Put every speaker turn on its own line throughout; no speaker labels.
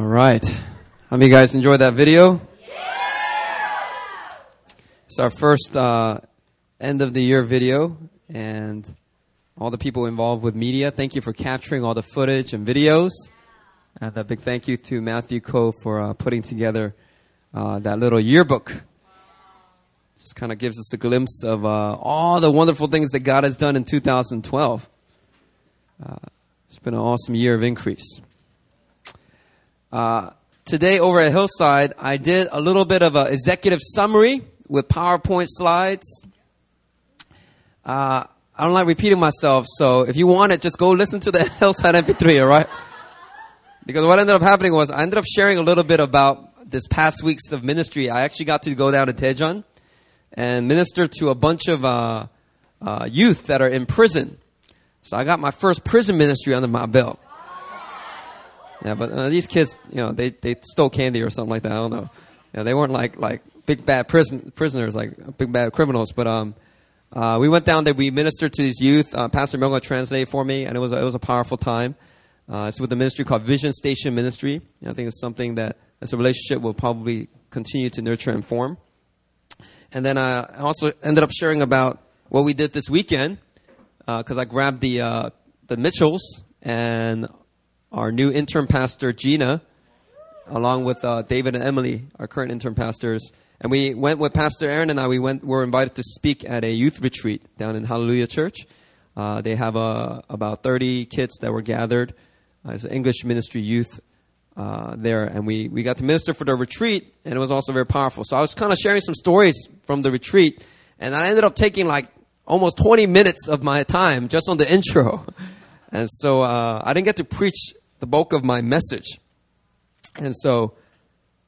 All right. How many of you guys enjoyed that video? It's our first uh, end of the year video, and all the people involved with media, thank you for capturing all the footage and videos. And a big thank you to Matthew Coe for uh, putting together uh, that little yearbook. Just kind of gives us a glimpse of uh, all the wonderful things that God has done in 2012. Uh, it's been an awesome year of increase. Uh, today over at Hillside, I did a little bit of an executive summary with PowerPoint slides. Uh, I don't like repeating myself, so if you want it, just go listen to the Hillside MP3, alright? Because what ended up happening was I ended up sharing a little bit about this past weeks of ministry. I actually got to go down to Daejeon and minister to a bunch of uh, uh, youth that are in prison. So I got my first prison ministry under my belt. Yeah, but uh, these kids, you know, they, they stole candy or something like that. I don't know. Yeah, they weren't like like big bad prison prisoners, like big bad criminals. But um, uh, we went down there. We ministered to these youth. Uh, Pastor Myunga translated for me, and it was a, it was a powerful time. Uh, it's with a ministry called Vision Station Ministry. I think it's something that as a relationship will probably continue to nurture and form. And then I also ended up sharing about what we did this weekend because uh, I grabbed the uh, the Mitchells and our new intern pastor Gina, along with uh, David and Emily, our current intern pastors, and we went with Pastor Aaron and I. We went were invited to speak at a youth retreat down in Hallelujah Church. Uh, they have uh, about 30 kids that were gathered as English ministry youth uh, there, and we, we got to minister for the retreat, and it was also very powerful. So I was kind of sharing some stories from the retreat, and I ended up taking like almost 20 minutes of my time just on the intro. And so uh, I didn't get to preach the bulk of my message. And so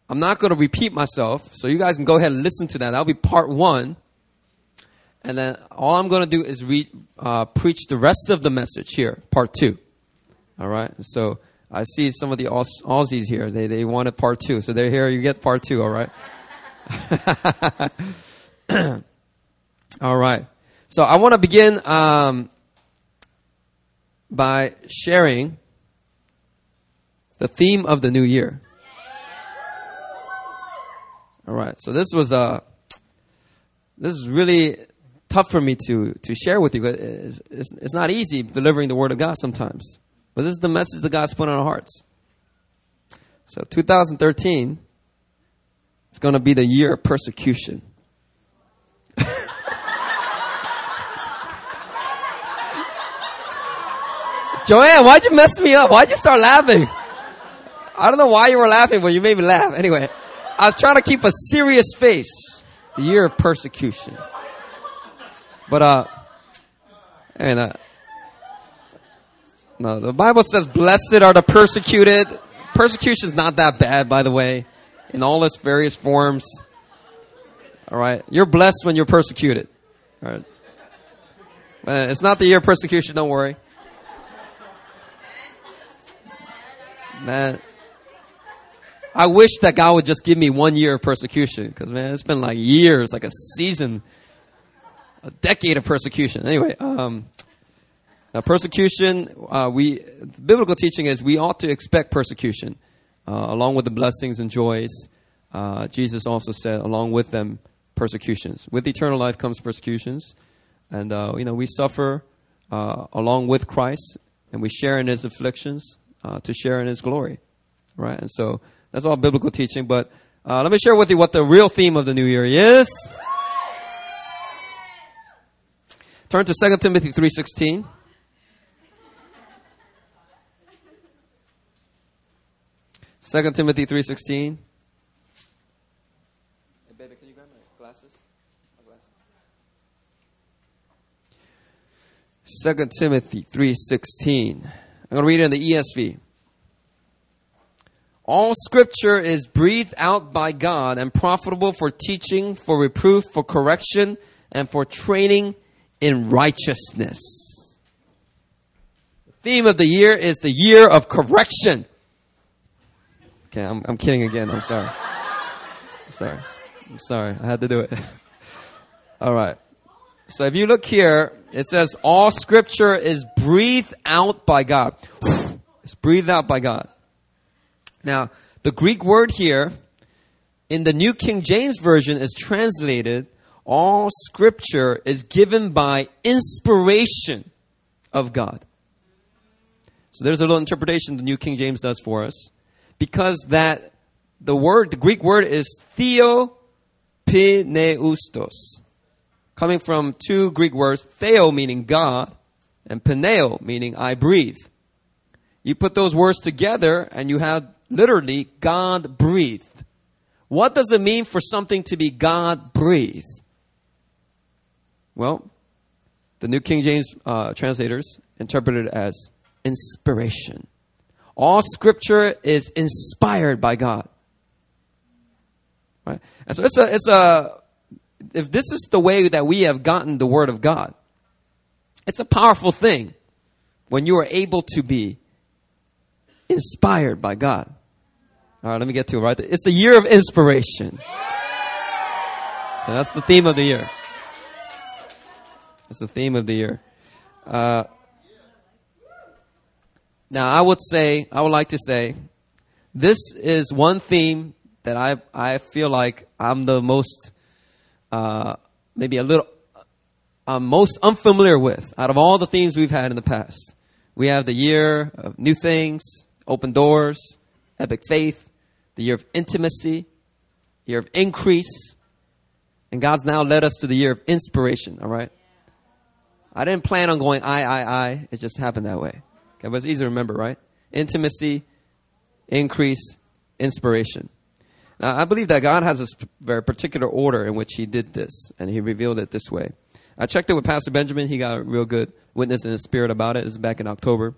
I'm not going to repeat myself. So you guys can go ahead and listen to that. That'll be part one. And then all I'm going to do is read, uh, preach the rest of the message here, part two. All right. So I see some of the Auss- Aussies here. They they wanted part two, so they're here. You get part two. All right. all right. So I want to begin um, by sharing the theme of the new year. All right. So this was uh, this is really tough for me to to share with you. It's, it's, it's not easy delivering the word of God sometimes. But this is the message that God's put on our hearts. So 2013 is going to be the year of persecution. Joanne, why'd you mess me up? Why'd you start laughing? I don't know why you were laughing, but you made me laugh. Anyway, I was trying to keep a serious face. The year of persecution. But, uh, and, uh, no, the Bible says, blessed are the persecuted. Persecution is not that bad, by the way, in all its various forms. All right. You're blessed when you're persecuted. All right. It's not the year of persecution, don't worry. Man, I wish that God would just give me one year of persecution because, man, it's been like years, like a season, a decade of persecution. Anyway, um, now, persecution, uh, we biblical teaching is we ought to expect persecution, uh, along with the blessings and joys. Uh, Jesus also said, along with them, persecutions. With eternal life comes persecutions, and uh, you know we suffer uh, along with Christ, and we share in His afflictions uh, to share in His glory, right? And so that's all biblical teaching. But uh, let me share with you what the real theme of the new year is. Turn to 2 Timothy three sixteen. Second Timothy three sixteen. Hey, baby, can you grab my glasses? My glasses. Second Timothy three sixteen. I'm going to read it in the ESV. All scripture is breathed out by God and profitable for teaching, for reproof, for correction, and for training in righteousness. The theme of the year is the year of correction. Okay, I'm, I'm kidding again. I'm sorry. Sorry. I'm sorry. I had to do it. All right. So if you look here, it says all scripture is breathed out by God. It's breathed out by God. Now, the Greek word here in the New King James Version is translated all scripture is given by inspiration of God. So there's a little interpretation the New King James does for us. Because that the word, the Greek word is theopneustos. Coming from two Greek words, theo meaning God and pneo meaning I breathe. You put those words together and you have literally God breathed. What does it mean for something to be God breathed? Well, the New King James uh, translators interpreted it as inspiration. All scripture is inspired by God. Right? And so it's a, it's a, if this is the way that we have gotten the word of God, it's a powerful thing when you are able to be inspired by God. All right, let me get to it right. It's the year of inspiration. that's the theme of the year. That's the theme of the year. Uh, now, I would say, I would like to say, this is one theme that I I feel like I'm the most, uh, maybe a little, I'm most unfamiliar with out of all the themes we've had in the past. We have the year of new things, open doors, epic faith, the year of intimacy, year of increase, and God's now led us to the year of inspiration. All right. I didn't plan on going I, I, I. It just happened that way. Okay, but it's easy to remember, right? Intimacy, increase, inspiration. Now, I believe that God has a very particular order in which He did this, and He revealed it this way. I checked it with Pastor Benjamin. He got a real good witness in his spirit about it. This is back in October.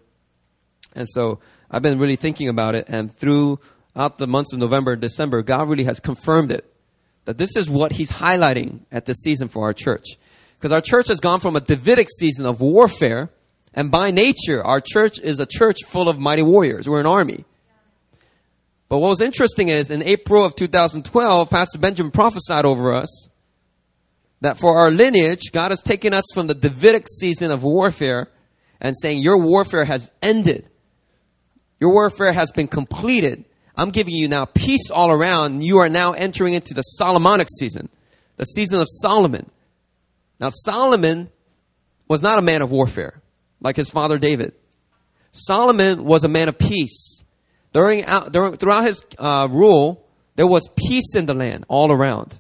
And so I've been really thinking about it, and throughout the months of November and December, God really has confirmed it. That this is what He's highlighting at this season for our church. Because our church has gone from a Davidic season of warfare, and by nature, our church is a church full of mighty warriors. We're an army. But what was interesting is in April of 2012, Pastor Benjamin prophesied over us that for our lineage, God has taken us from the Davidic season of warfare and saying, Your warfare has ended. Your warfare has been completed. I'm giving you now peace all around. You are now entering into the Solomonic season, the season of Solomon. Now, Solomon was not a man of warfare like his father David. Solomon was a man of peace. During, during throughout his uh, rule, there was peace in the land all around.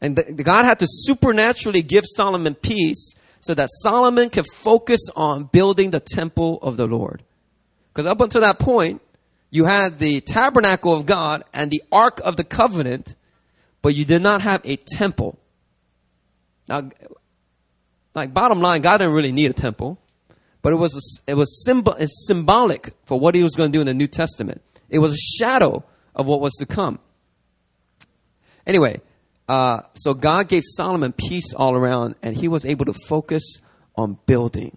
And the, God had to supernaturally give Solomon peace so that Solomon could focus on building the temple of the Lord. Because up until that point, you had the tabernacle of God and the ark of the covenant, but you did not have a temple. Now, like bottom line, God didn't really need a temple, but it was a, it was symbol, it's symbolic for what He was going to do in the New Testament. It was a shadow of what was to come. Anyway, uh, so God gave Solomon peace all around, and he was able to focus on building.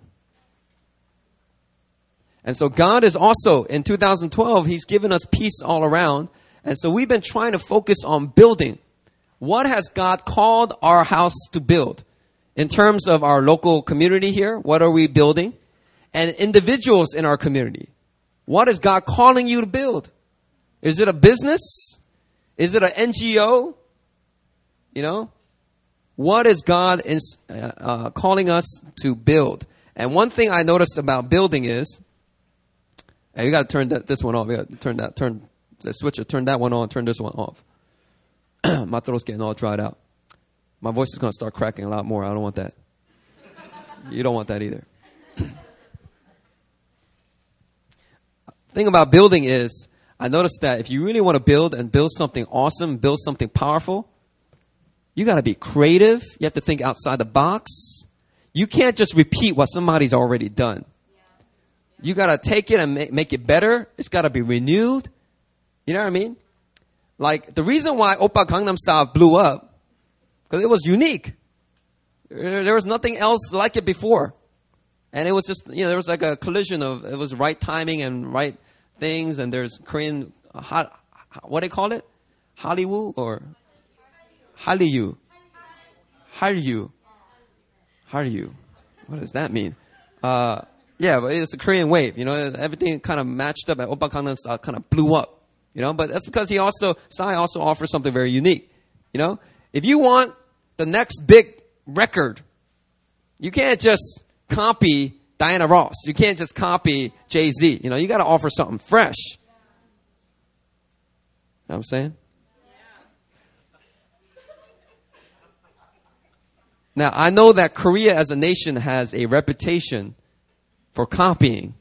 And so God is also in 2012, He's given us peace all around, and so we've been trying to focus on building. What has God called our house to build? In terms of our local community here, what are we building? And individuals in our community. What is God calling you to build? Is it a business? Is it an NGO? You know? What is God is, uh, uh, calling us to build? And one thing I noticed about building is, hey, you got to turn that, this one off. You got to turn that, turn the switcher, turn that one on, turn this one off. My throat's getting all dried out. My voice is going to start cracking a lot more. I don't want that. You don't want that either. thing about building is, I noticed that if you really want to build and build something awesome, build something powerful, you got to be creative. You have to think outside the box. You can't just repeat what somebody's already done. You got to take it and make, make it better. It's got to be renewed. You know what I mean? Like the reason why Oppa Gangnam Style blew up because it was unique. There was nothing else like it before. And it was just, you know, there was like a collision of, it was right timing and right things. And there's Korean, what do they call it? Hollywood or Hallyu? Hallyu. Hallyu. What does that mean? Uh, Yeah, but it's a Korean wave. You know, everything kind of matched up, and Oppa Gangnam uh, Style kind of blew up. You know, but that's because he also Psy also offers something very unique. You know, if you want the next big record, you can't just copy Diana Ross. You can't just copy Jay Z. You know, you got to offer something fresh. You know what I'm saying? Now, I know that Korea as a nation has a reputation for copying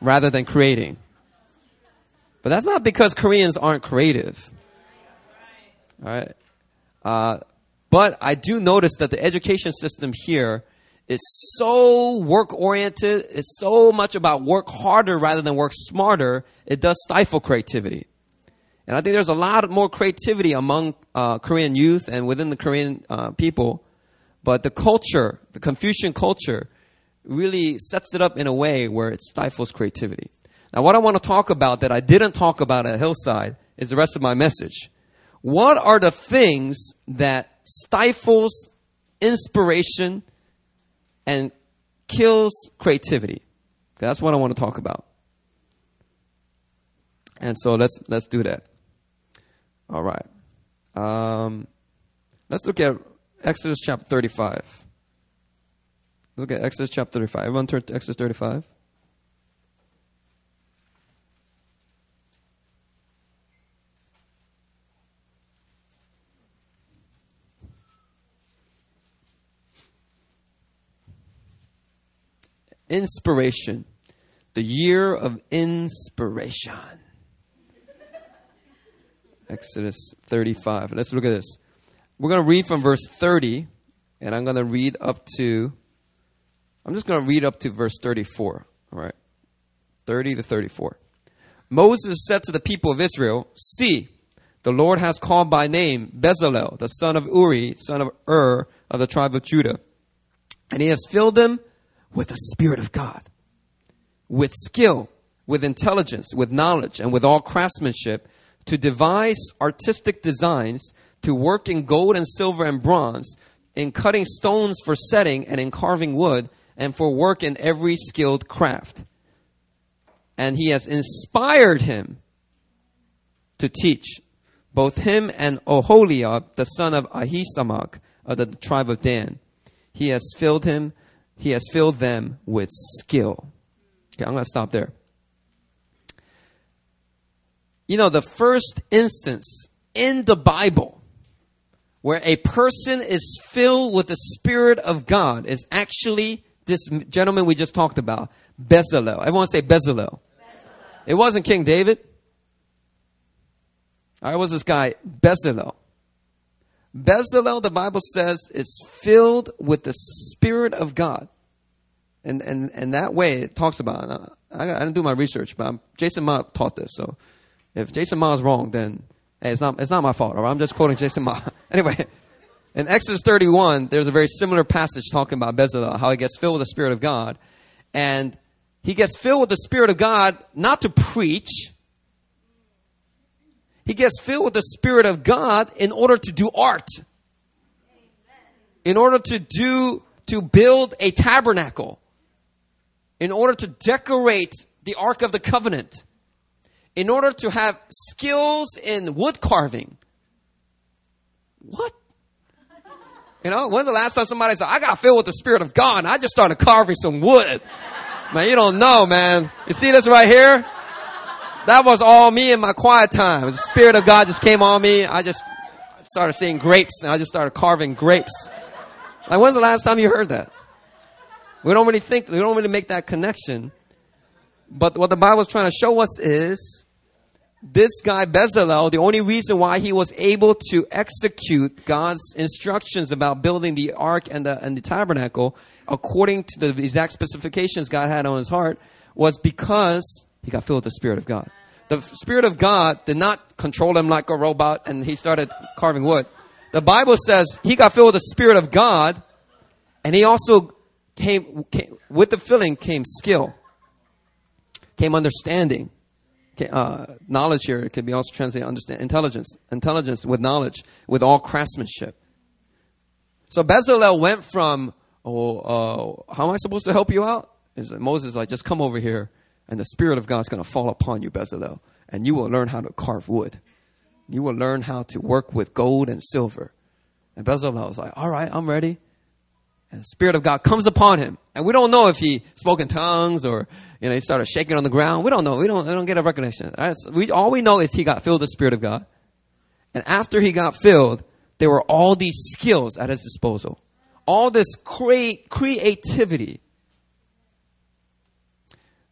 rather than creating. But that's not because Koreans aren't creative. All right. Uh, but I do notice that the education system here is so work oriented. It's so much about work harder rather than work smarter. It does stifle creativity. And I think there's a lot more creativity among uh, Korean youth and within the Korean uh, people. But the culture, the Confucian culture, really sets it up in a way where it stifles creativity. Now, what I want to talk about that I didn't talk about at Hillside is the rest of my message. What are the things that stifles inspiration and kills creativity? That's what I want to talk about. And so let's let's do that. All right. Um, let's look at Exodus chapter 35. Look at Exodus chapter 35. Everyone turn to Exodus 35. Inspiration. The year of inspiration. Exodus 35. Let's look at this. We're going to read from verse 30, and I'm going to read up to I'm just going to read up to verse 34. All right. 30 to 34. Moses said to the people of Israel, See, the Lord has called by name Bezalel, the son of Uri, son of Hur, of the tribe of Judah. And he has filled him with the Spirit of God, with skill, with intelligence, with knowledge, and with all craftsmanship, to devise artistic designs, to work in gold and silver and bronze, in cutting stones for setting, and in carving wood, and for work in every skilled craft. And he has inspired him to teach both him and Oholiab, the son of Ahisamach of the tribe of Dan. He has filled him, he has filled them with skill. Okay, I'm going to stop there. You know, the first instance in the Bible where a person is filled with the Spirit of God is actually this gentleman we just talked about, Bezalel. Everyone say Bezalel. Bezalel. It wasn't King David. I was this guy, Bezalel. Bezalel, the Bible says, is filled with the Spirit of God. And, and, and that way it talks about. I, I didn't do my research, but I'm, Jason Ma taught this. So if Jason Ma is wrong, then hey, it's, not, it's not my fault. All right? I'm just quoting Jason Ma. anyway, in Exodus 31, there's a very similar passage talking about Bezalel, how he gets filled with the Spirit of God. And he gets filled with the Spirit of God not to preach. He gets filled with the Spirit of God in order to do art. In order to do, to build a tabernacle. In order to decorate the Ark of the Covenant. In order to have skills in wood carving. What? You know, when's the last time somebody said, I got filled with the Spirit of God and I just started carving some wood? Man, you don't know, man. You see this right here? That was all me in my quiet time. The Spirit of God just came on me. I just started seeing grapes and I just started carving grapes. Like, when's the last time you heard that? We don't really think, we don't really make that connection. But what the Bible is trying to show us is this guy Bezalel, the only reason why he was able to execute God's instructions about building the ark and the, and the tabernacle according to the exact specifications God had on his heart was because he got filled with the Spirit of God. The Spirit of God did not control him like a robot and he started carving wood. The Bible says he got filled with the Spirit of God and he also came, came with the filling came skill, came understanding uh, knowledge here it can be also translated understand intelligence intelligence with knowledge with all craftsmanship so bezalel went from oh uh, how am i supposed to help you out is Moses like, just come over here, and the Spirit of God's going to fall upon you, Bezalel, and you will learn how to carve wood. You will learn how to work with gold and silver. And Bezalel was like, all right, I'm ready. And the Spirit of God comes upon him. And we don't know if he spoke in tongues or, you know, he started shaking on the ground. We don't know. We don't, we don't get a recognition. All, right? so we, all we know is he got filled with the Spirit of God. And after he got filled, there were all these skills at his disposal. All this cre- creativity.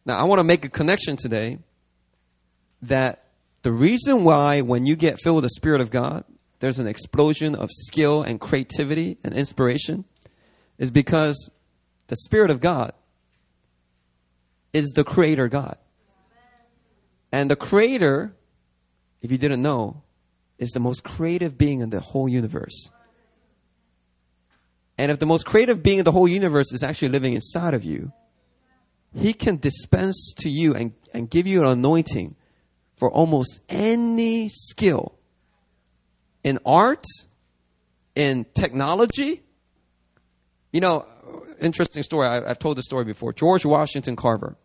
Now, I want to make a connection today that the reason why when you get filled with the Spirit of God, there's an explosion of skill and creativity and inspiration is because the Spirit of God is the Creator God. And the Creator, if you didn't know, is the most creative being in the whole universe. And if the most creative being in the whole universe is actually living inside of you, He can dispense to you and, and give you an anointing for almost any skill in art, in technology. You know, interesting story. I, have told this story before. George Washington Carver.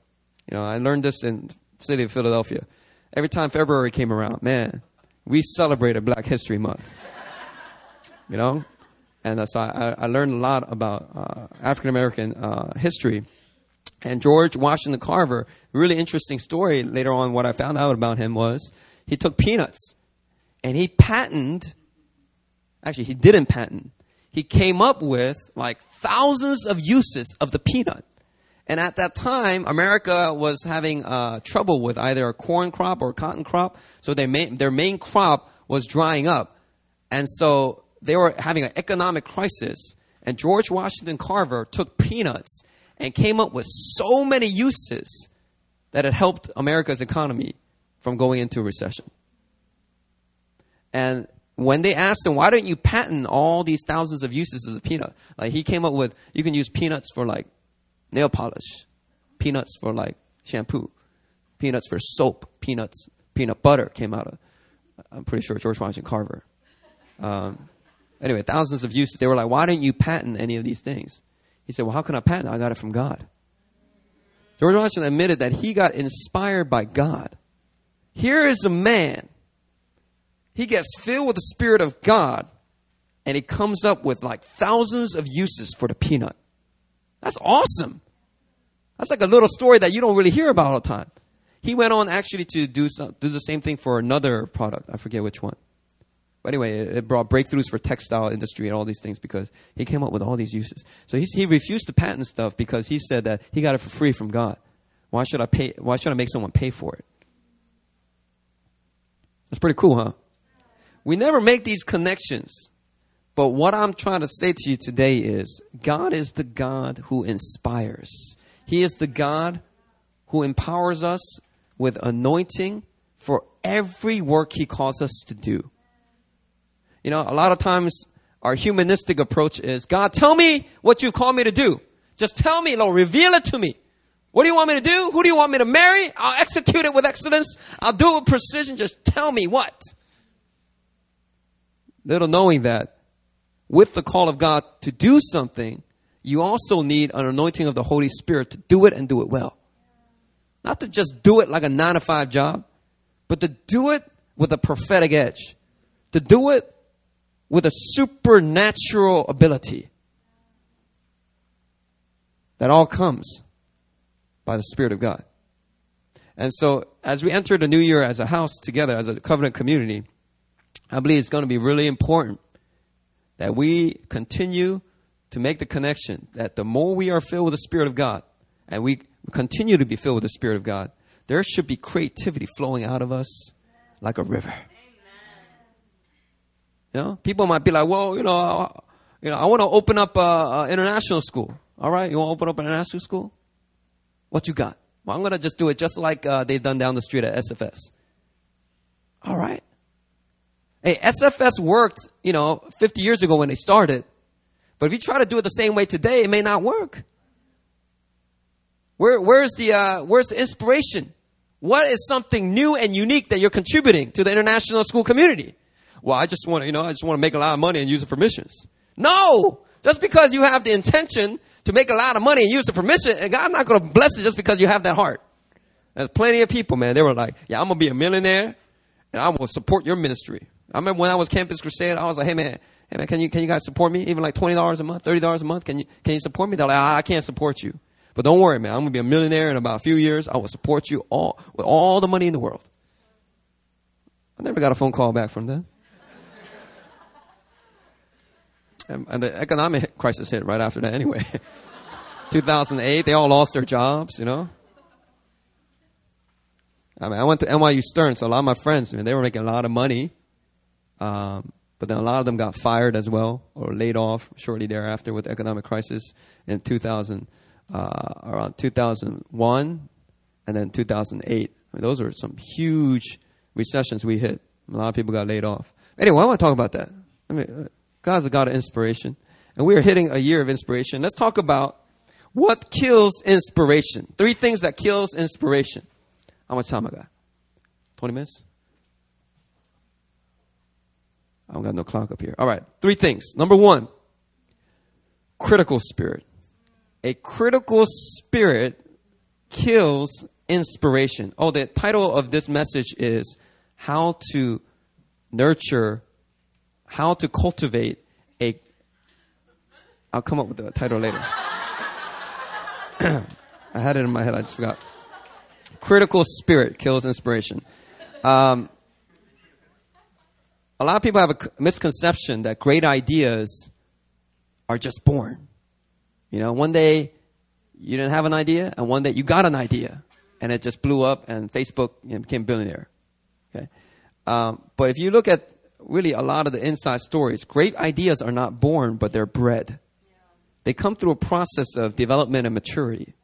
You know, I learned this in city of Philadelphia. Every time February came around, man, we celebrated Black History Month. you know, and so I, I learned a lot about uh, African American uh, history. And George Washington Carver, really interesting story. Later on, what I found out about him was he took peanuts and he patented. Actually, he didn't patent. He came up with like thousands of uses of the peanut. And at that time, America was having uh, trouble with either a corn crop or a cotton crop. So main, their main crop was drying up. And so they were having an economic crisis. And George Washington Carver took peanuts and came up with so many uses that it helped America's economy from going into a recession. And when they asked him, why don't you patent all these thousands of uses of the peanut? Like he came up with, you can use peanuts for like nail polish, peanuts for like shampoo, peanuts for soap, peanuts, peanut butter came out of, I'm pretty sure George Washington Carver. Um, anyway, thousands of uses. They were like, why didn't you patent any of these things? He said, well, how can I patent? I got it from God. George Washington admitted that he got inspired by God. Here is a man he gets filled with the Spirit of God and he comes up with like thousands of uses for the peanut. That's awesome. That's like a little story that you don't really hear about all the time. He went on actually to do, some, do the same thing for another product. I forget which one. But anyway, it brought breakthroughs for textile industry and all these things because he came up with all these uses. So he, he refused to patent stuff because he said that he got it for free from God. Why should I pay? Why should I make someone pay for it? That's pretty cool, huh? We never make these connections. But what I'm trying to say to you today is God is the God who inspires. He is the God who empowers us with anointing for every work He calls us to do. You know, a lot of times our humanistic approach is God, tell me what you call me to do. Just tell me, Lord, reveal it to me. What do you want me to do? Who do you want me to marry? I'll execute it with excellence. I'll do it with precision. Just tell me what little knowing that with the call of God to do something, you also need an anointing of the Holy Spirit to do it and do it well. Not to just do it like a nine to five job, but to do it with a prophetic edge, to do it with a supernatural ability. That all comes by the Spirit of God. And so, as we enter the new year as a house together, as a covenant community, I believe it's going to be really important that we continue to make the connection that the more we are filled with the Spirit of God and we continue to be filled with the Spirit of God, there should be creativity flowing out of us like a river. You know, people might be like, well, you know, you know, I want to open up an international school. All right, you want to open up an international school? What you got? Well, I'm going to just do it just like uh, they've done down the street at SFS. All right. Hey, SFS worked, you know, 50 years ago when they started. But if you try to do it the same way today, it may not work. Where, where's the, uh, where's the inspiration? What is something new and unique that you're contributing to the international school community? Well, I just want to, you know, I just want to make a lot of money and use it for missions. No! Just because you have the intention to make a lot of money and use the permission, and God's not going to bless it just because you have that heart. There's plenty of people, man. They were like, "Yeah, I'm gonna be a millionaire, and I'm going to support your ministry." I remember when I was Campus Crusade, I was like, "Hey, man, hey, man, can you can you guys support me? Even like twenty dollars a month, thirty dollars a month? Can you can you support me?" They're like, "I can't support you, but don't worry, man. I'm gonna be a millionaire in about a few years. I will support you all with all the money in the world." I never got a phone call back from them. and, and the economic crisis hit right after that, anyway. 2008, they all lost their jobs, you know. I mean, I went to NYU Stern, so a lot of my friends, I mean, they were making a lot of money. Um, but then a lot of them got fired as well or laid off shortly thereafter with the economic crisis in 2000, uh, around 2001 and then 2008. I mean, those were some huge recessions we hit. A lot of people got laid off. Anyway, I want to talk about that. I mean, uh, God's a God of inspiration. And we are hitting a year of inspiration. Let's talk about what kills inspiration. Three things that kills inspiration. How much time I got? 20 minutes? I don't got no clock up here. All right. Three things. Number one, critical spirit. A critical spirit kills inspiration. Oh, the title of this message is How to Nurture, How to Cultivate a. I'll come up with the title later. I had it in my head, I just forgot critical spirit kills inspiration. Um, a lot of people have a misconception that great ideas are just born. You know, one day you didn't have an idea, and one day you got an idea, and it just blew up, and Facebook you know, became billionaire. Okay, um, but if you look at really a lot of the inside stories, great ideas are not born, but they're bred. They come through a process of development and maturity.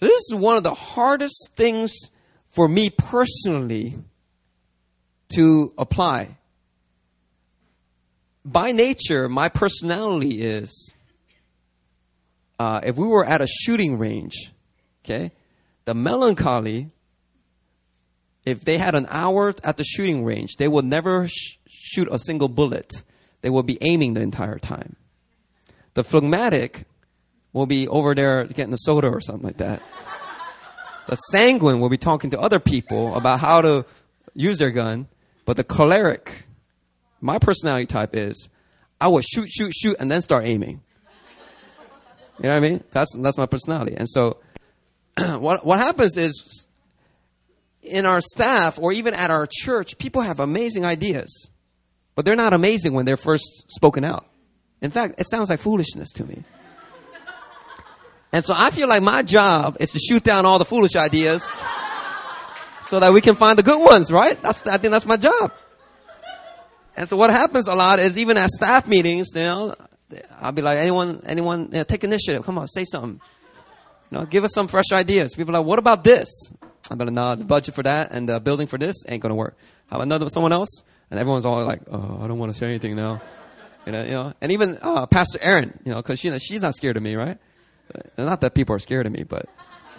So this is one of the hardest things for me personally to apply. By nature, my personality is uh, if we were at a shooting range, okay, the melancholy, if they had an hour at the shooting range, they would never sh- shoot a single bullet. They would be aiming the entire time. The phlegmatic will be over there getting a soda or something like that. the sanguine will be talking to other people about how to use their gun. But the choleric, my personality type is, I will shoot, shoot, shoot, and then start aiming. You know what I mean? That's that's my personality. And so, what what happens is, in our staff or even at our church, people have amazing ideas, but they're not amazing when they're first spoken out. In fact, it sounds like foolishness to me. And so I feel like my job is to shoot down all the foolish ideas so that we can find the good ones, right? That's, I think that's my job. And so what happens a lot is even at staff meetings, you know, I'll be like, anyone, anyone, you know, take initiative. Come on, say something. You know, give us some fresh ideas. People are like, what about this? I'm like, nah, the budget for that and the building for this ain't gonna work. How about another someone else? And everyone's all like, oh, I don't want to say anything now. You know, you know, and even uh, Pastor Erin, you know, because she, she's not scared of me, right? Not that people are scared of me, but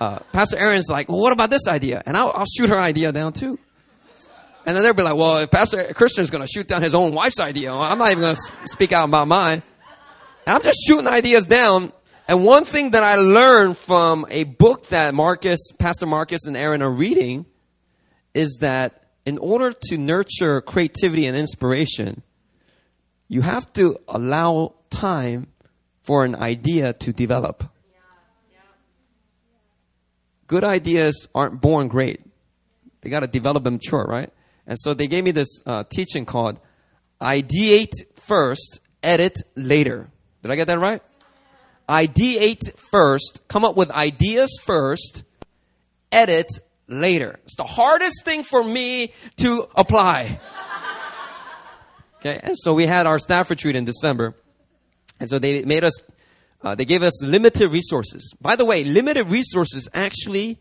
uh, Pastor Erin's like, well, what about this idea? And I'll, I'll shoot her idea down too. And then they'll be like, well, if Pastor Christian's going to shoot down his own wife's idea, I'm not even going to speak out about mine. And I'm just shooting ideas down. And one thing that I learned from a book that Marcus, Pastor Marcus and Aaron are reading is that in order to nurture creativity and inspiration, you have to allow time for an idea to develop. Good ideas aren't born great. They got to develop and mature, right? And so they gave me this uh, teaching called ideate first, edit later. Did I get that right? Ideate first, come up with ideas first, edit later. It's the hardest thing for me to apply. Okay, and so we had our staff retreat in December. And so they made us uh, they gave us limited resources. By the way, limited resources actually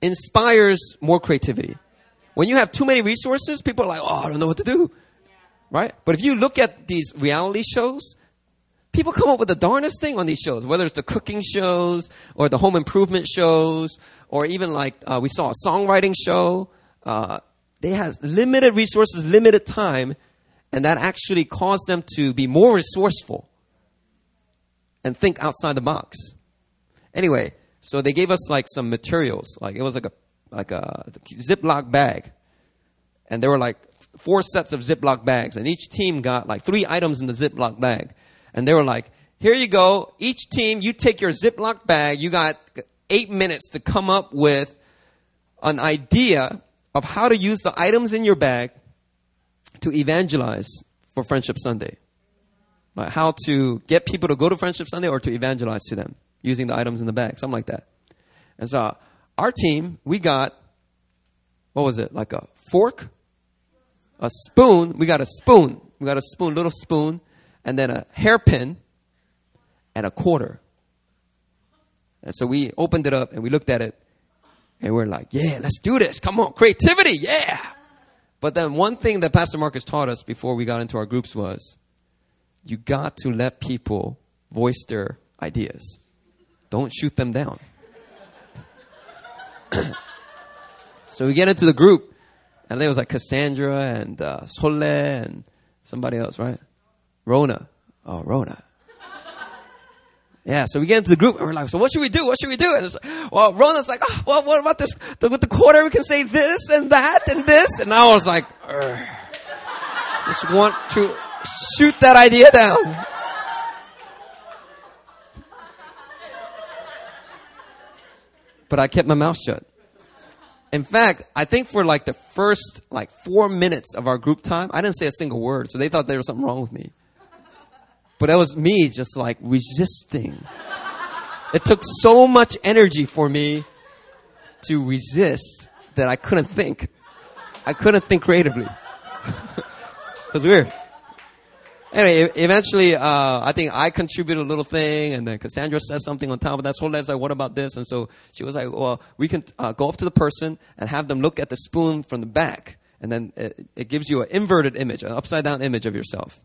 inspires more creativity. When you have too many resources, people are like, oh, I don't know what to do. Right? But if you look at these reality shows, people come up with the darnest thing on these shows, whether it's the cooking shows or the home improvement shows, or even like uh, we saw a songwriting show. Uh, they have limited resources, limited time, and that actually caused them to be more resourceful and think outside the box. Anyway, so they gave us like some materials, like it was like a like a Ziploc bag, and there were like four sets of Ziploc bags, and each team got like three items in the Ziploc bag, and they were like, "Here you go. Each team, you take your Ziploc bag. You got eight minutes to come up with an idea of how to use the items in your bag to evangelize for Friendship Sunday." Like how to get people to go to Friendship Sunday or to evangelize to them using the items in the bag, something like that. And so our team, we got, what was it, like a fork, a spoon. We got a spoon. We got a spoon, little spoon, and then a hairpin and a quarter. And so we opened it up and we looked at it and we're like, yeah, let's do this. Come on, creativity, yeah. But then one thing that Pastor Marcus taught us before we got into our groups was you got to let people voice their ideas. Don't shoot them down. so we get into the group, and there was like Cassandra and uh, Sole and somebody else, right? Rona. Oh, Rona. Yeah, so we get into the group and we're like, so what should we do? What should we do? And like, well, Rona's like, oh, well, what about this? The, with the quarter, we can say this and that and this. And I was like, just want to shoot that idea down. But I kept my mouth shut. In fact, I think for like the first like four minutes of our group time, I didn't say a single word, so they thought there was something wrong with me. But that was me just like resisting. It took so much energy for me to resist that I couldn't think. I couldn't think creatively. it was weird anyway, eventually, uh, I think I contributed a little thing, and then Cassandra says something on top of that. So let's like, what about this? And so she was like, well, we can uh, go up to the person and have them look at the spoon from the back, and then it, it gives you an inverted image, an upside down image of yourself.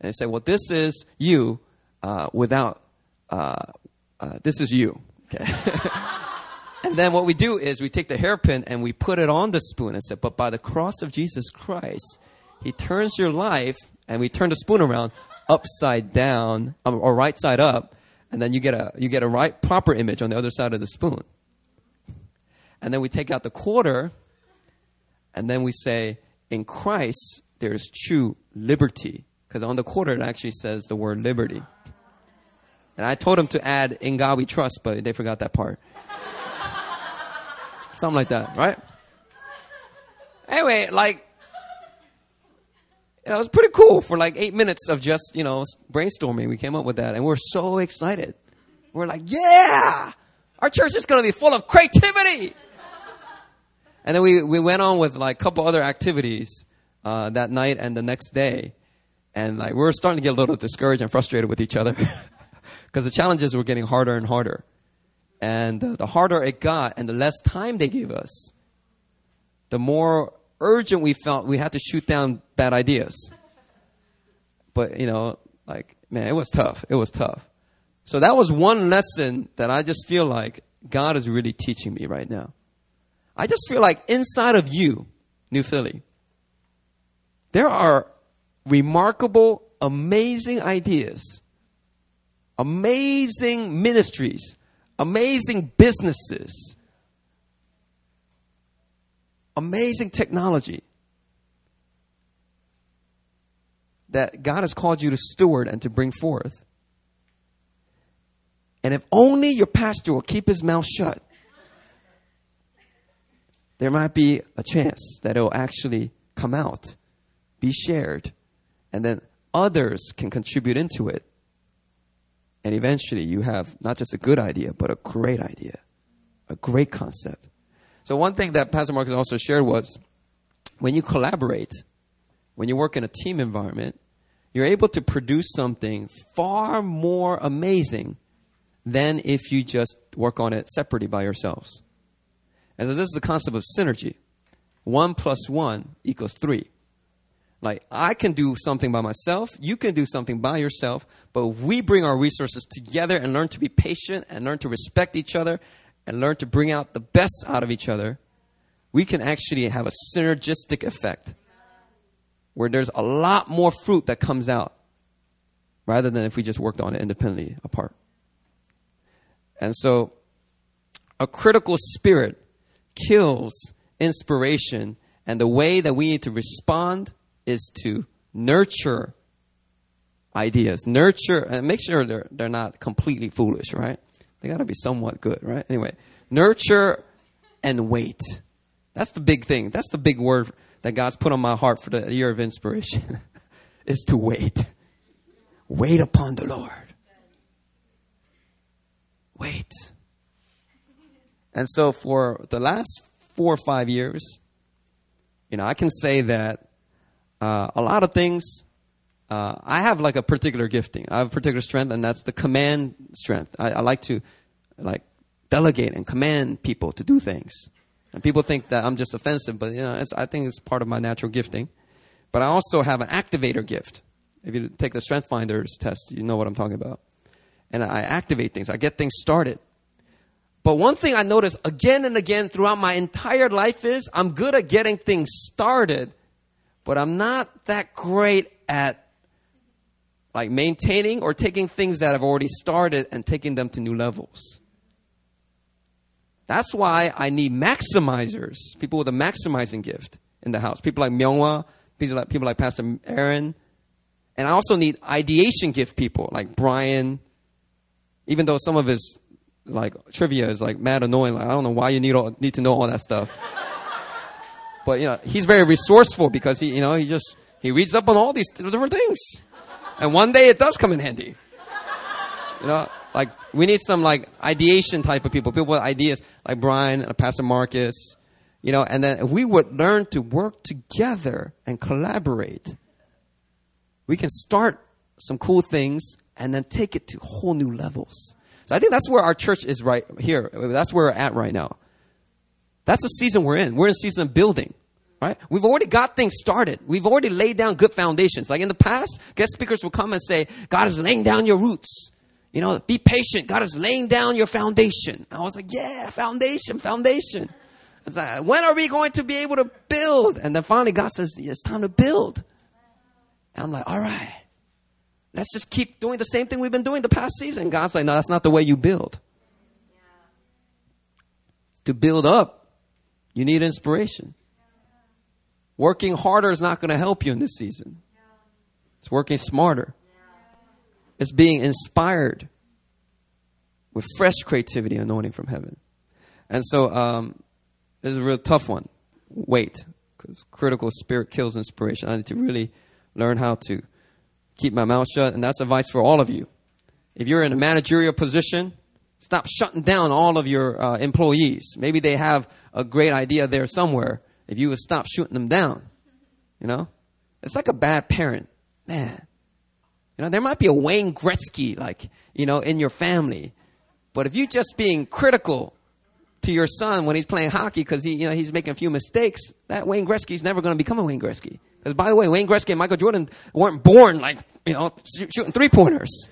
And they say, well, this is you uh, without, uh, uh, this is you. Okay. and then what we do is we take the hairpin and we put it on the spoon and say, but by the cross of Jesus Christ, He turns your life and we turn the spoon around upside down um, or right side up, and then you get a you get a right proper image on the other side of the spoon. And then we take out the quarter, and then we say, in Christ there is true liberty, because on the quarter it actually says the word liberty. And I told them to add "In God We Trust," but they forgot that part. Something like that, right? Anyway, like know, it was pretty cool for like eight minutes of just, you know, brainstorming. We came up with that and we're so excited. We're like, yeah, our church is going to be full of creativity. And then we, we went on with like a couple other activities, uh, that night and the next day. And like, we were starting to get a little discouraged and frustrated with each other because the challenges were getting harder and harder. And uh, the harder it got and the less time they gave us, the more urgent we felt we had to shoot down bad ideas. But, you know, like, man, it was tough. It was tough. So that was one lesson that I just feel like God is really teaching me right now. I just feel like inside of you, New Philly, there are remarkable, amazing ideas, amazing ministries, amazing businesses, amazing technology that God has called you to steward and to bring forth. And if only your pastor will keep his mouth shut, there might be a chance that it will actually come out, be shared, and then others can contribute into it. And eventually you have not just a good idea, but a great idea, a great concept. So one thing that Pastor Marcus also shared was when you collaborate, when you work in a team environment, you're able to produce something far more amazing than if you just work on it separately by yourselves. And so this is the concept of synergy. One plus one equals three. Like, I can do something by myself, you can do something by yourself, but if we bring our resources together and learn to be patient and learn to respect each other and learn to bring out the best out of each other, we can actually have a synergistic effect where there's a lot more fruit that comes out rather than if we just worked on it independently apart. And so, a critical spirit kills inspiration, and the way that we need to respond is to nurture ideas, nurture, and make sure they're, they're not completely foolish, right? They got to be somewhat good, right? Anyway, nurture and wait. That's the big thing. That's the big word that God's put on my heart for the year of inspiration is to wait. Wait upon the Lord. Wait. And so for the last four or five years, you know, I can say that uh, a lot of things, uh, I have like a particular gifting. I have a particular strength, and that's the command strength. I, I like to like delegate and command people to do things. And people think that I'm just offensive, but you know, I think it's part of my natural gifting. But I also have an activator gift. If you take the Strength Finders test, you know what I'm talking about. And I activate things. I get things started. But one thing I notice again and again throughout my entire life is I'm good at getting things started, but I'm not that great at like maintaining or taking things that have already started and taking them to new levels. That's why I need maximizers, people with a maximizing gift in the house. People like Myunghwa, people like, people like Pastor Aaron. And I also need ideation gift people like Brian, even though some of his like trivia is like mad annoying. Like, I don't know why you need all, need to know all that stuff. but you know, he's very resourceful because he, you know, he just he reads up on all these different things, and one day it does come in handy. You know, like we need some like ideation type of people, people with ideas, like Brian, and Pastor Marcus. You know, and then if we would learn to work together and collaborate, we can start some cool things and then take it to whole new levels. So I think that's where our church is right here. That's where we're at right now. That's the season we're in. We're in a season of building, right? We've already got things started. We've already laid down good foundations. Like in the past, guest speakers will come and say, God is laying down your roots. You know, be patient. God is laying down your foundation. I was like, yeah, foundation, foundation. It's like, when are we going to be able to build? And then finally God says, it's time to build. And I'm like, all right. Let's just keep doing the same thing we've been doing the past season. God's like, no, that's not the way you build. Yeah. To build up, you need inspiration. Working harder is not going to help you in this season. It's working smarter. It's being inspired with fresh creativity anointing from heaven. And so, um, this is a real tough one. Wait, because critical spirit kills inspiration. I need to really learn how to keep my mouth shut. And that's advice for all of you. If you're in a managerial position, stop shutting down all of your uh, employees. Maybe they have a great idea there somewhere. If you would stop shooting them down, you know, it's like a bad parent, man. You know, there might be a Wayne Gretzky, like, you know, in your family. But if you're just being critical to your son when he's playing hockey because he, you know, he's making a few mistakes, that Wayne Gretzky's never going to become a Wayne Gretzky. Because by the way, Wayne Gretzky and Michael Jordan weren't born like, you know, shooting three pointers.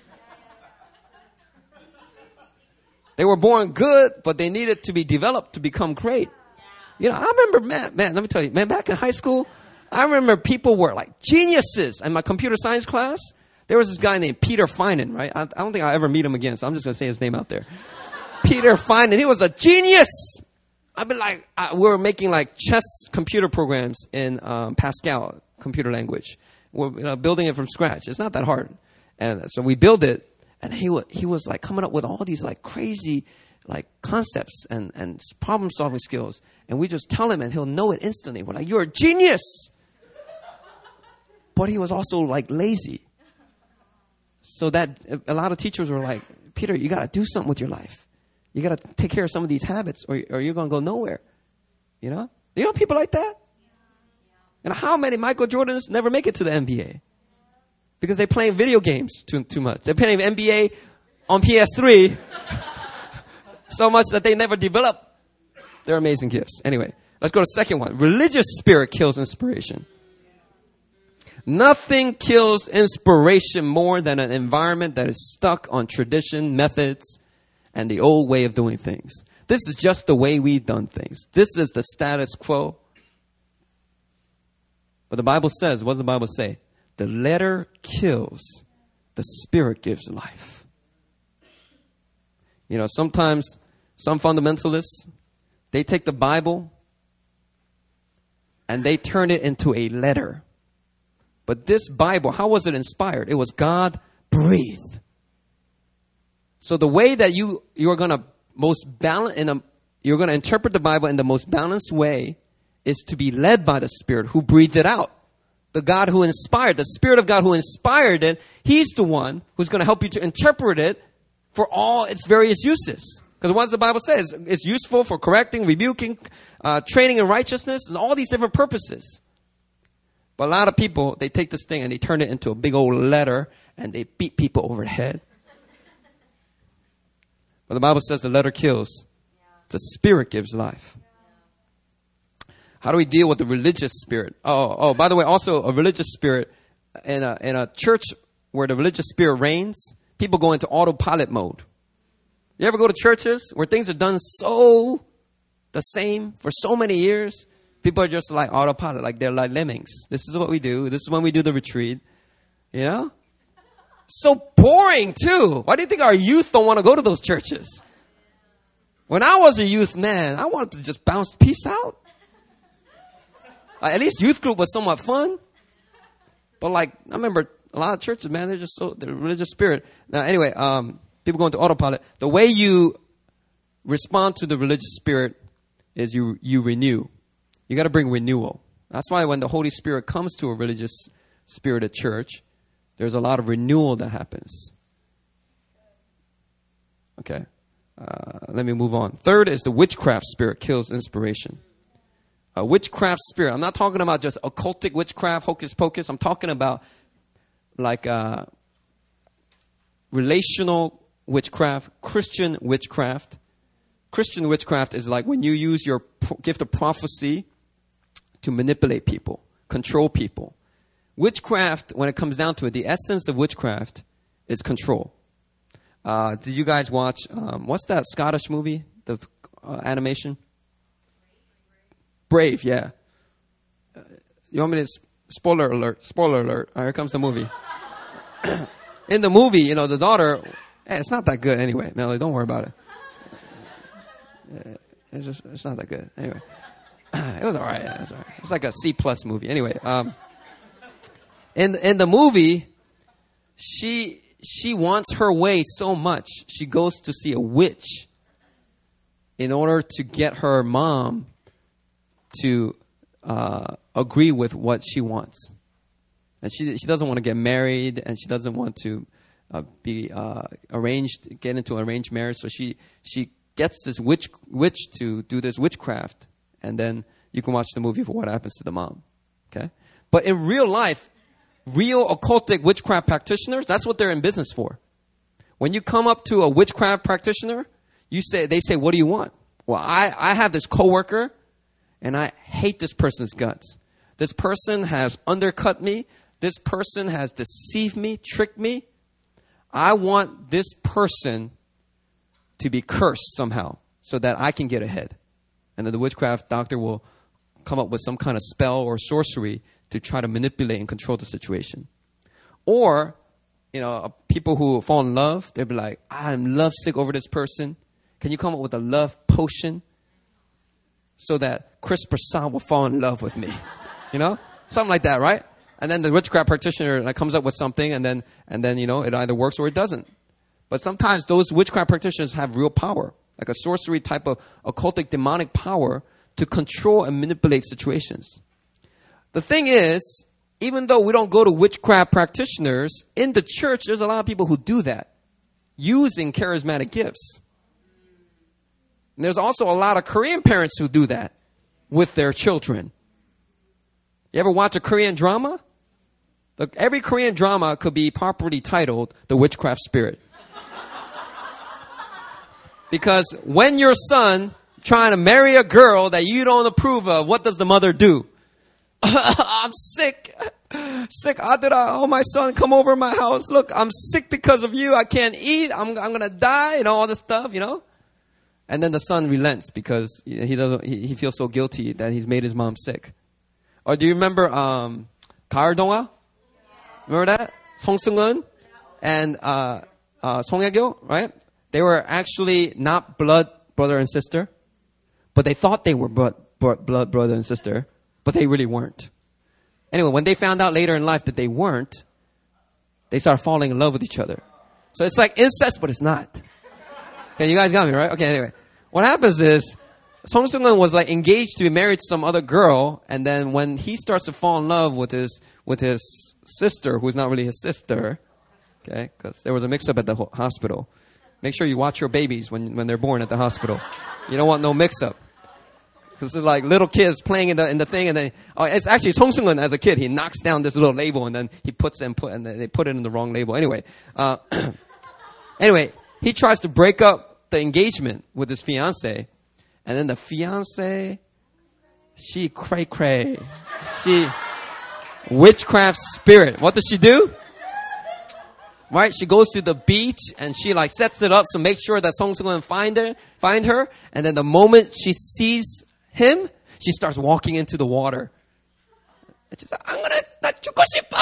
They were born good, but they needed to be developed to become great. You know, I remember, man, man, let me tell you, man, back in high school, I remember people were like geniuses. In my computer science class, there was this guy named Peter Finan, right? I, I don't think I'll ever meet him again, so I'm just going to say his name out there. Peter Finan, he was a genius. I've been like, I, we were making like chess computer programs in um, Pascal computer language. We're you know, building it from scratch. It's not that hard. And so we build it, and he, w- he was like coming up with all these like crazy like concepts and, and problem solving skills. And we just tell him, and he'll know it instantly. We're like, you're a genius. But he was also like lazy. So that a lot of teachers were like, Peter, you got to do something with your life. You got to take care of some of these habits or, or you're going to go nowhere. You know? You know people like that? And how many Michael Jordans never make it to the NBA? Because they're playing video games too, too much. They're playing NBA on PS3 so much that they never develop their amazing gifts. Anyway, let's go to the second one. Religious spirit kills inspiration. Nothing kills inspiration more than an environment that is stuck on tradition, methods, and the old way of doing things. This is just the way we've done things. This is the status quo. But the Bible says, what does the Bible say? The letter kills, the spirit gives life. You know, sometimes some fundamentalists, they take the Bible and they turn it into a letter. But this Bible, how was it inspired? It was God breathed. So the way that you you're going to most balance in a you're going to interpret the Bible in the most balanced way is to be led by the Spirit who breathed it out. The God who inspired, the Spirit of God who inspired it, He's the one who's going to help you to interpret it for all its various uses. Because what does the Bible say? It's, it's useful for correcting, rebuking, uh, training in righteousness, and all these different purposes. But a lot of people, they take this thing and they turn it into a big old letter and they beat people over the head. But the Bible says the letter kills, the spirit gives life. How do we deal with the religious spirit? Oh, oh, by the way, also a religious spirit in a, in a church where the religious spirit reigns, people go into autopilot mode. You ever go to churches where things are done so the same for so many years? People are just like autopilot, like they're like lemmings. This is what we do. This is when we do the retreat. You know? So boring too. Why do you think our youth don't want to go to those churches? When I was a youth man, I wanted to just bounce peace out. At least youth group was somewhat fun. But like, I remember a lot of churches, man, they're just so, the religious spirit. Now, anyway, um, people go into autopilot. The way you respond to the religious spirit is you, you renew. You got to bring renewal. That's why when the Holy Spirit comes to a religious spirited church, there's a lot of renewal that happens. Okay. Uh, let me move on. Third is the witchcraft spirit kills inspiration a witchcraft spirit. I'm not talking about just occultic witchcraft, hocus pocus. I'm talking about like uh, relational witchcraft, Christian witchcraft. Christian witchcraft is like when you use your gift of prophecy to manipulate people, control people. Witchcraft, when it comes down to it, the essence of witchcraft is control. Uh, did you guys watch, um, what's that Scottish movie, the uh, animation? Brave, yeah. Uh, you want me to spoiler alert? Spoiler alert! Here comes the movie. In the movie, you know, the daughter. Hey, it's not that good anyway, Melly. Don't worry about it. It's just it's not that good anyway. It was all right. It was all right. It's like a C plus movie. Anyway, um, in in the movie, she she wants her way so much. She goes to see a witch in order to get her mom to uh, agree with what she wants. And she, she doesn't want to get married and she doesn't want to uh, be uh, arranged, get into an arranged marriage. So she, she gets this witch, witch to do this witchcraft. And then you can watch the movie for what happens to the mom. Okay? But in real life, real occultic witchcraft practitioners, that's what they're in business for. When you come up to a witchcraft practitioner, you say, they say, what do you want? Well, I, I have this coworker and I hate this person's guts. This person has undercut me. This person has deceived me, tricked me. I want this person to be cursed somehow so that I can get ahead. And then the witchcraft doctor will come up with some kind of spell or sorcery to try to manipulate and control the situation. Or, you know, people who fall in love, they'll be like, I'm lovesick over this person. Can you come up with a love potion so that Chris Prasad will fall in love with me. You know? Something like that, right? And then the witchcraft practitioner comes up with something and then, and then, you know, it either works or it doesn't. But sometimes those witchcraft practitioners have real power, like a sorcery type of occultic demonic power to control and manipulate situations. The thing is, even though we don't go to witchcraft practitioners, in the church, there's a lot of people who do that using charismatic gifts. And there's also a lot of Korean parents who do that with their children. You ever watch a Korean drama? Every Korean drama could be properly titled The Witchcraft Spirit. because when your son trying to marry a girl that you don't approve of, what does the mother do? I'm sick. Sick. Adira, oh my son, come over my house. Look, I'm sick because of you. I can't eat. I'm, I'm gonna die and all this stuff, you know? And then the son relents because he doesn't. He, he feels so guilty that he's made his mom sick. Or do you remember um, 가을 동화? Remember that? Song Seung-eun and uh, uh, Song Ye-kyo, right? They were actually not blood brother and sister, but they thought they were blood, blood brother and sister, but they really weren't. Anyway, when they found out later in life that they weren't, they started falling in love with each other. So it's like incest, but it's not. Okay, you guys got me, right? Okay, anyway. What happens is, Song Seung-heon was like engaged to be married to some other girl, and then when he starts to fall in love with his, with his sister, who's not really his sister, okay, because there was a mix-up at the hospital. Make sure you watch your babies when, when they're born at the hospital. You don't want no mix-up. Because it's like little kids playing in the, in the thing, and then, oh, it's actually Song Seung-heon as a kid. He knocks down this little label, and then he puts and put, and they put it in the wrong label. Anyway, uh, anyway, he tries to break up the engagement with his fiance, and then the fiance, she cray cray, she witchcraft spirit. What does she do? Right, she goes to the beach and she like sets it up to make sure that Song's gonna find her, find her. And then the moment she sees him, she starts walking into the water. And she's like, "I'm gonna not 죽고 싶어."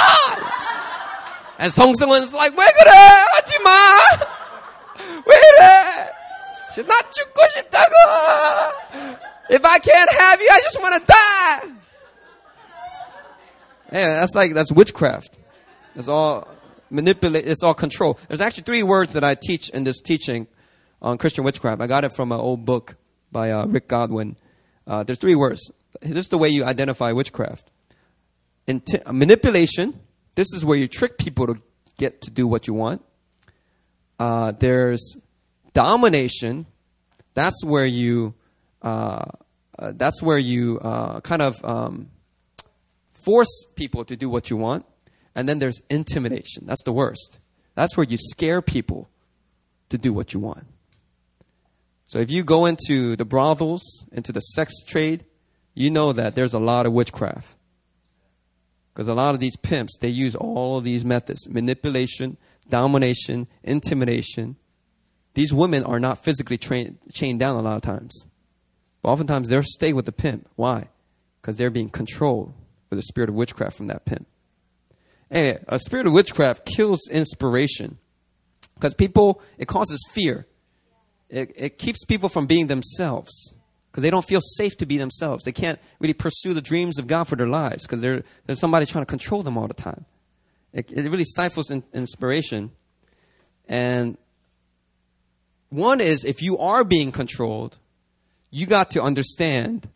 And Song Seung-heon's like, 왜 그래? 하지 마! 왜 그래? She's not 죽고 싶다고! If I can't have you, I just wanna die! Yeah, that's like, that's witchcraft. It's all manipulate, it's all control. There's actually three words that I teach in this teaching on Christian witchcraft. I got it from an old book by uh, Rick Godwin. Uh, there's three words. This is the way you identify witchcraft. Inti- manipulation. This is where you trick people to get to do what you want. Uh, there's domination. That's where you. Uh, uh, that's where you uh, kind of um, force people to do what you want. And then there's intimidation. That's the worst. That's where you scare people to do what you want. So if you go into the brothels, into the sex trade, you know that there's a lot of witchcraft. Because a lot of these pimps, they use all of these methods manipulation, domination, intimidation. These women are not physically chained down a lot of times. But oftentimes they'll stay with the pimp. Why? Because they're being controlled with a spirit of witchcraft from that pimp. Hey, a spirit of witchcraft kills inspiration because people, it causes fear. It, it keeps people from being themselves because they don't feel safe to be themselves. They can't really pursue the dreams of God for their lives because there's somebody trying to control them all the time. It, it really stifles in, inspiration. And one is if you are being controlled, you got to understand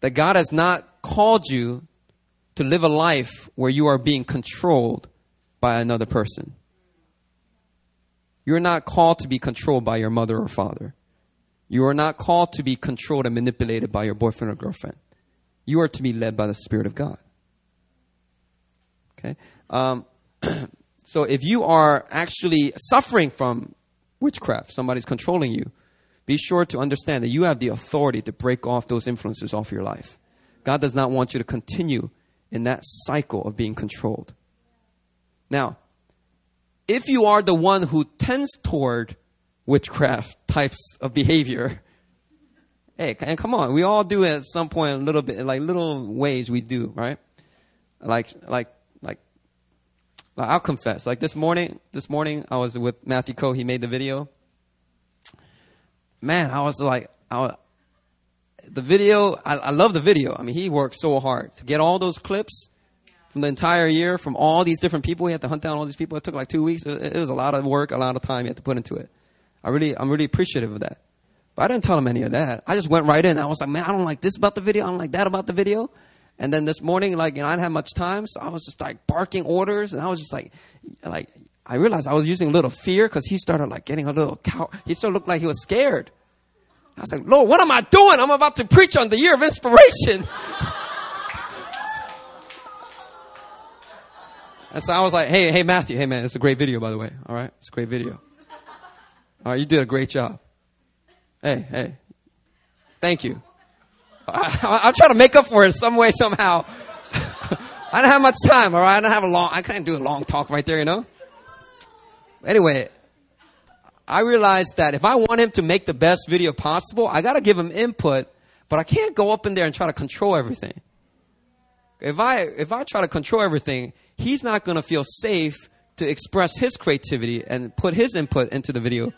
that God has not called you to live a life where you are being controlled by another person. You're not called to be controlled by your mother or father. You are not called to be controlled and manipulated by your boyfriend or girlfriend. You are to be led by the Spirit of God. Okay? Um, so if you are actually suffering from witchcraft, somebody's controlling you, be sure to understand that you have the authority to break off those influences off your life. God does not want you to continue in that cycle of being controlled. Now, if you are the one who tends toward witchcraft types of behavior, hey, and come on, we all do it at some point a little bit, like little ways we do, right? Like, like I'll confess. Like this morning, this morning I was with Matthew Coe. He made the video. Man, I was like, I, the video, I, I love the video. I mean, he worked so hard to get all those clips from the entire year from all these different people. He had to hunt down all these people. It took like two weeks. It, it was a lot of work, a lot of time he had to put into it. I really, I'm really appreciative of that. But I didn't tell him any of that. I just went right in. I was like, man, I don't like this about the video. I don't like that about the video. And then this morning, like, know, I didn't have much time, so I was just like barking orders, and I was just like, like, I realized I was using a little fear because he started like getting a little cow. He still looked like he was scared. I was like, Lord, what am I doing? I'm about to preach on the year of inspiration. and so I was like, hey, hey, Matthew, hey, man, it's a great video, by the way. All right? It's a great video. All right, you did a great job. Hey, hey. Thank you. I, am trying to make up for it some way, somehow. I don't have much time, all right? I don't have a long, I can't do a long talk right there, you know? Anyway, I realized that if I want him to make the best video possible, I got to give him input, but I can't go up in there and try to control everything. If I if I try to control everything, he's not to feel safe to express his creativity and put his input into the video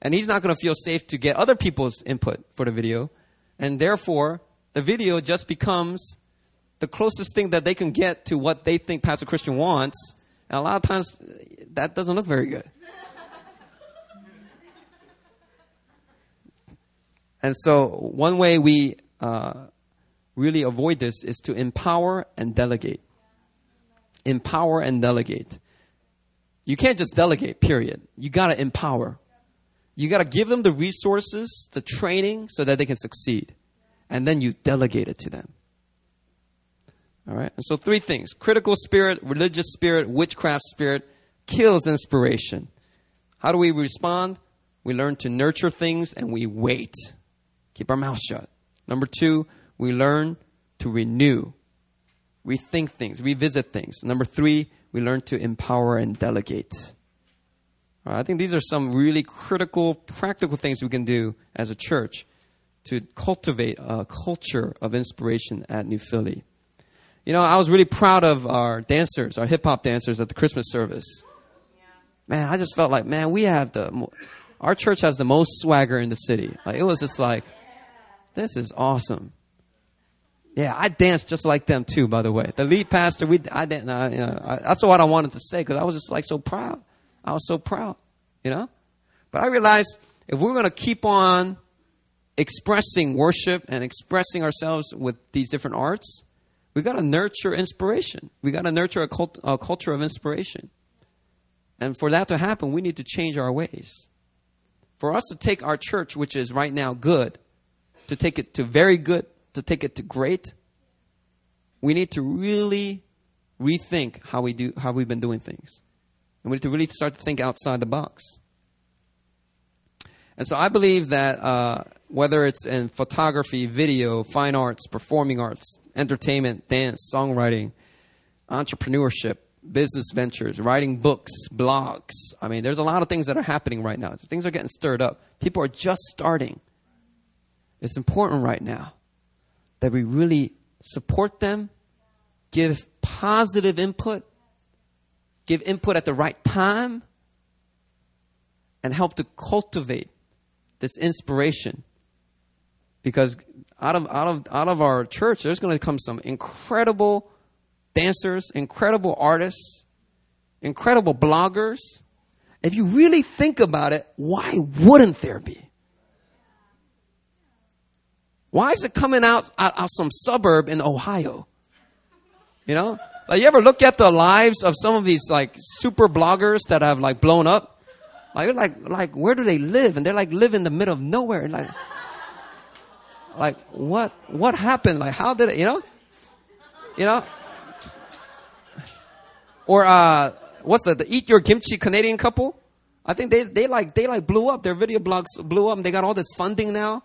And he's not to feel safe to get other people's input for the video. And therefore, the video just becomes the closest thing that they can get to what they think Pastor Christian wants. And a lot of times, that doesn't look very good. and so, one way we uh, really avoid this is to empower and delegate. Empower and delegate. You can't just delegate, period. You got to empower. You got to give them the resources, the training, so that they can succeed. And then you delegate it to them. All right? And so, three things critical spirit, religious spirit, witchcraft spirit kills inspiration. How do we respond? We learn to nurture things and we wait. Keep our mouth shut. Number two, we learn to renew, rethink things, revisit things. Number three, we learn to empower and delegate. I think these are some really critical, practical things we can do as a church to cultivate a culture of inspiration at New Philly. You know, I was really proud of our dancers, our hip hop dancers at the Christmas service. Man, I just felt like, man, we have the, our church has the most swagger in the city. Like, it was just like, this is awesome. Yeah, I danced just like them too, by the way. The lead pastor, we, I didn't, uh, you know, that's what I wanted to say because I was just like so proud. I was so proud, you know? But I realized if we're going to keep on expressing worship and expressing ourselves with these different arts, we got to nurture inspiration. We got to nurture a, cult, a culture of inspiration. And for that to happen, we need to change our ways. For us to take our church, which is right now good, to take it to very good, to take it to great, we need to really rethink how we do how we've been doing things. And we need to really start to think outside the box. And so I believe that uh, whether it's in photography, video, fine arts, performing arts, entertainment, dance, songwriting, entrepreneurship, business ventures, writing books, blogs. I mean, there's a lot of things that are happening right now. Things are getting stirred up. People are just starting. It's important right now that we really support them, give positive input, give input at the right time, and help to cultivate this inspiration. Because out of, out of, out of our church, there's going to come some incredible dancers, incredible artists, incredible bloggers. If you really think about it, why wouldn't there be? Why is it coming out, out, some suburb in Ohio? You know? Like you ever look at the lives of some of these like super bloggers that have like blown up? Like like like where do they live? And they're like live in the middle of nowhere. Like like what what happened? Like how did it you know? You know? Or uh what's the, the eat your kimchi Canadian couple? I think they they like they like blew up. Their video blogs blew up and they got all this funding now.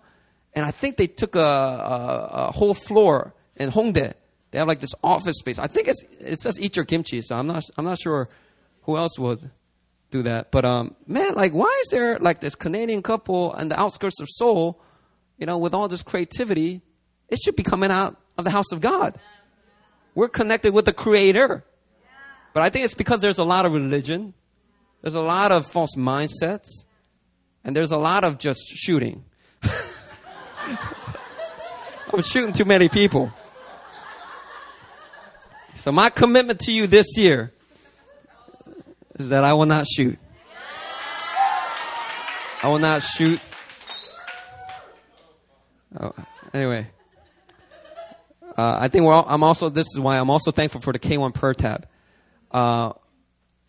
And I think they took a, a, a whole floor in Hongdae they have like this office space. I think it's it says eat your kimchi, so I'm not I'm not sure who else would do that. But um, man, like why is there like this Canadian couple on the outskirts of Seoul, you know, with all this creativity? It should be coming out of the house of God. We're connected with the Creator. But I think it's because there's a lot of religion, there's a lot of false mindsets, and there's a lot of just shooting. I'm shooting too many people. So my commitment to you this year is that I will not shoot. I will not shoot. Oh, anyway, uh, I think all, I'm also. This is why I'm also thankful for the K1 prayer tab. Uh,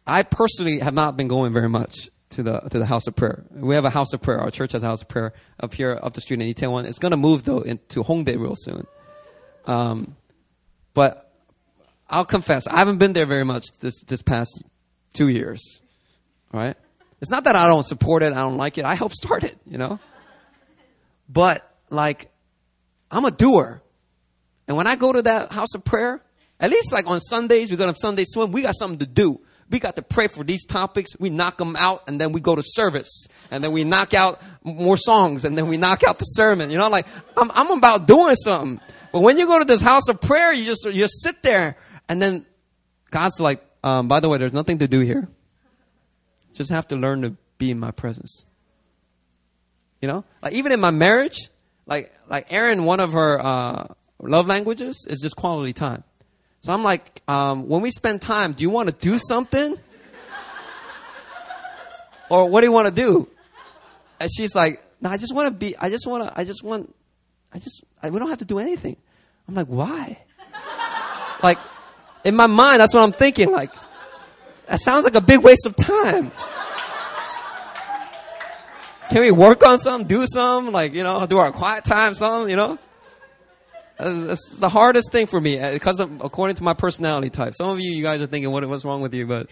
I personally have not been going very much to the to the house of prayer. We have a house of prayer. Our church has a house of prayer up here up the street in Itaewon. It's going to move though into Hongdae real soon. Um, but I'll confess, I haven't been there very much this, this past two years. Right? It's not that I don't support it, I don't like it. I helped start it, you know? But, like, I'm a doer. And when I go to that house of prayer, at least like on Sundays, we go to Sunday swim, we got something to do. We got to pray for these topics. We knock them out and then we go to service. And then we knock out more songs and then we knock out the sermon. You know, like, I'm, I'm about doing something. But when you go to this house of prayer, you just, you just sit there and then God's like, um, by the way, there's nothing to do here. Just have to learn to be in my presence. You know, like even in my marriage, like like Erin, one of her uh, love languages is just quality time. So I'm like, um, when we spend time, do you want to do something? or what do you want to do? And she's like, no, I just want to be, I just want to, I just want, I just, I, we don't have to do anything. I'm like, why? like, in my mind, that's what I'm thinking. Like, that sounds like a big waste of time. Can we work on something, do something, like, you know, do our quiet time, something, you know? It's the hardest thing for me because uh, of, according to my personality type. Some of you, you guys are thinking, what, what's wrong with you? But,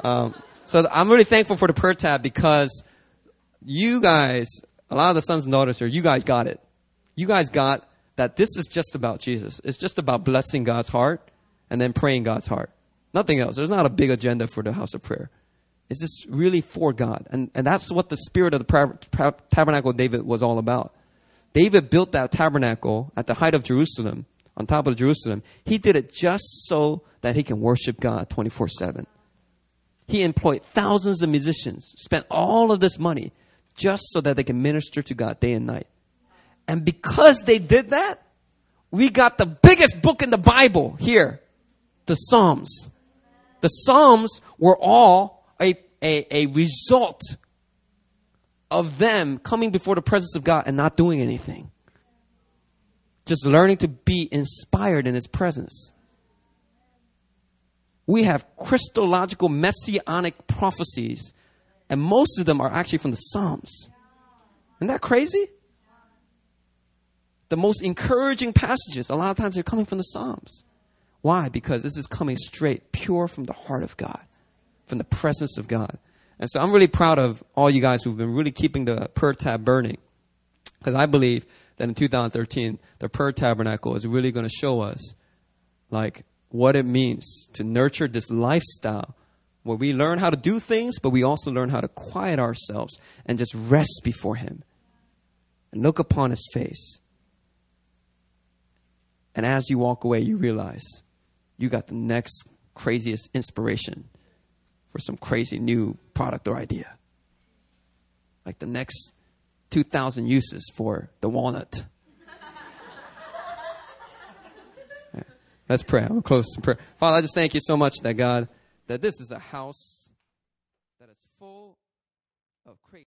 um, so I'm really thankful for the prayer tab because you guys, a lot of the sons and daughters here, you guys got it. You guys got that this is just about Jesus. It's just about blessing God's heart and then praying God's heart. Nothing else. There's not a big agenda for the house of prayer. It's just really for God. And, and that's what the spirit of the tabernacle of David was all about. David built that tabernacle at the height of Jerusalem, on top of Jerusalem. He did it just so that he can worship God 24 7. He employed thousands of musicians, spent all of this money just so that they can minister to God day and night. And because they did that, we got the biggest book in the Bible here, the Psalms. The Psalms were all a, a, a result of them coming before the presence of God and not doing anything. Just learning to be inspired in His presence. We have Christological messianic prophecies, and most of them are actually from the Psalms. Isn't that crazy? The most encouraging passages, a lot of times, they're coming from the Psalms. Why? Because this is coming straight, pure from the heart of God, from the presence of God. And so I'm really proud of all you guys who've been really keeping the prayer tab burning. Because I believe that in 2013, the prayer tabernacle is really going to show us like what it means to nurture this lifestyle where we learn how to do things, but we also learn how to quiet ourselves and just rest before Him and look upon His face. And as you walk away, you realize you got the next craziest inspiration for some crazy new product or idea. Like the next 2,000 uses for the walnut. Let's pray. I'm close to prayer. Father, I just thank you so much that God, that this is a house that is full of crazy.